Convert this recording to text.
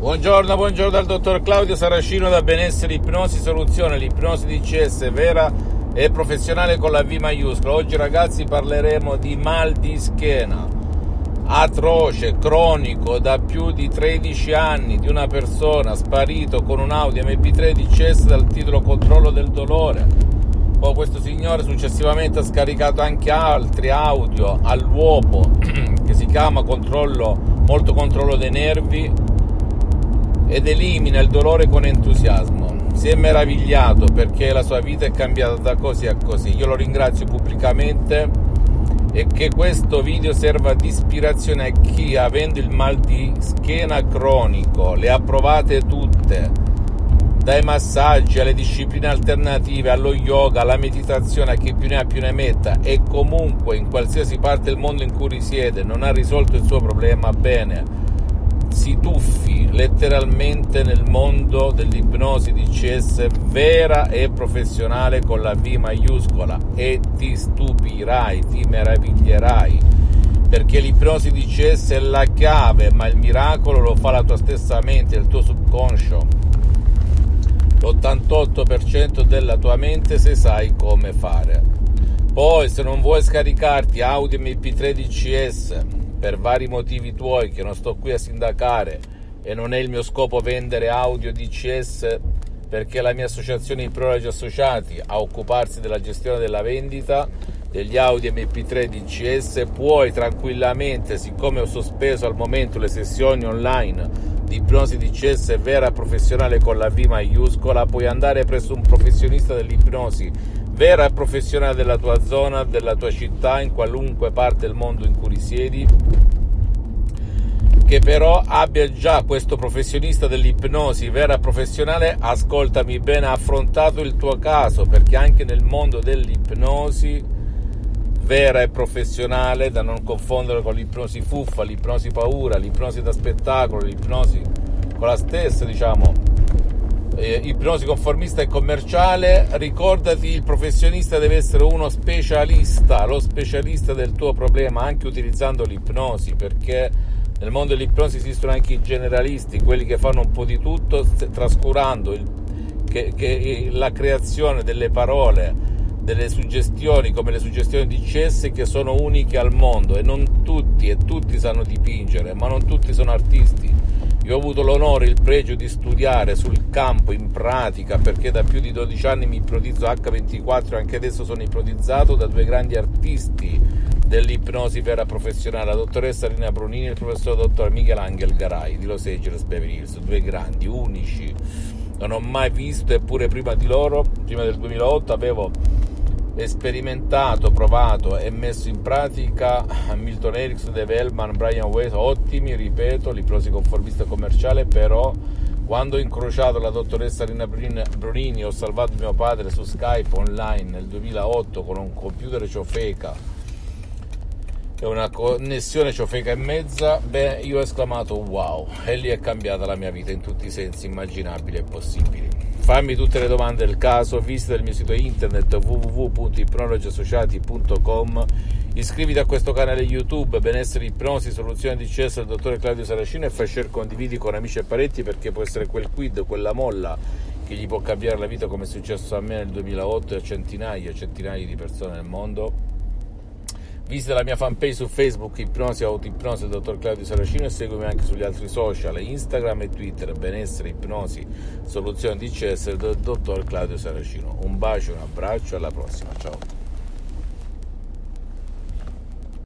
Buongiorno, buongiorno dal dottor Claudio Saracino da Benessere Ipnosi Soluzione, l'ipnosi di CS vera e professionale con la V maiuscola. Oggi ragazzi parleremo di mal di schiena atroce, cronico da più di 13 anni di una persona sparito con un Audi MP3 di CS dal titolo Controllo del dolore. Poi questo signore successivamente ha scaricato anche altri audio all'uopo che si chiama controllo, molto controllo dei nervi ed elimina il dolore con entusiasmo. Si è meravigliato perché la sua vita è cambiata da così a così. Io lo ringrazio pubblicamente e che questo video serva di ispirazione a chi avendo il mal di schiena cronico, le ha provate tutte, dai massaggi alle discipline alternative, allo yoga, alla meditazione, a chi più ne ha più ne metta e comunque in qualsiasi parte del mondo in cui risiede non ha risolto il suo problema, bene si tuffi letteralmente nel mondo dell'ipnosi di CS vera e professionale con la V maiuscola e ti stupirai, ti meraviglierai perché l'ipnosi di CS è la chiave, ma il miracolo lo fa la tua stessa mente, il tuo subconscio. L'88% della tua mente se sai come fare. Poi se non vuoi scaricarti Audio MP3 di CS per vari motivi tuoi che non sto qui a sindacare e non è il mio scopo vendere audio DCS perché la mia associazione di prologi associati a occuparsi della gestione della vendita degli Audi MP3 DCS puoi tranquillamente, siccome ho sospeso al momento le sessioni online di ipnosi DCS vera professionale con la V maiuscola, puoi andare presso un professionista dell'ipnosi vera professionale della tua zona, della tua città, in qualunque parte del mondo in cui risiedi, che però abbia già questo professionista dell'ipnosi vera professionale, ascoltami bene, ha affrontato il tuo caso, perché anche nel mondo dell'ipnosi vera e professionale, da non confondere con l'ipnosi fuffa, l'ipnosi paura, l'ipnosi da spettacolo, l'ipnosi con la stessa, diciamo, eh, ipnosi conformista e commerciale, ricordati il professionista deve essere uno specialista, lo specialista del tuo problema, anche utilizzando l'ipnosi, perché nel mondo dell'ipnosi esistono anche i generalisti, quelli che fanno un po' di tutto, trascurando il, che, che la creazione delle parole, delle suggestioni come le suggestioni di CS che sono uniche al mondo e non tutti e tutti sanno dipingere, ma non tutti sono artisti io ho avuto l'onore e il pregio di studiare sul campo, in pratica, perché da più di 12 anni mi ipnotizzo H24 e anche adesso sono ipnotizzato da due grandi artisti dell'ipnosi vera professionale, la dottoressa Rina Brunini e il professor dottor Michelangelo Garai di Los Angeles Beverly Hills, due grandi, unici. Non ho mai visto, eppure prima di loro, prima del 2008, avevo sperimentato, provato e messo in pratica Milton Erickson, Dave Hellman, Brian Weiss, ottimi, ripeto, conformista commerciale, però quando ho incrociato la dottoressa Rina Brunini ho salvato mio padre su Skype online nel 2008 con un computer ciofeca e una connessione ciofeca e mezza, beh, io ho esclamato wow, e lì è cambiata la mia vita in tutti i sensi immaginabili e possibili. Fammi tutte le domande del caso, visita il mio sito internet www.ipnologiassociati.com iscriviti a questo canale YouTube Benessere Ipnosi, Soluzione di CS del dottor Claudio Saracino e fai share condividi con amici e parenti perché può essere quel quid, quella molla che gli può cambiare la vita come è successo a me nel 2008 e a centinaia e centinaia di persone nel mondo Visita la mia fanpage su Facebook Ipnosi Autoipnosi del dottor Claudio Saracino e seguimi anche sugli altri social Instagram e Twitter Benessere Ipnosi Soluzioni DCS del dottor Claudio Saracino. Un bacio, un abbraccio, alla prossima, ciao.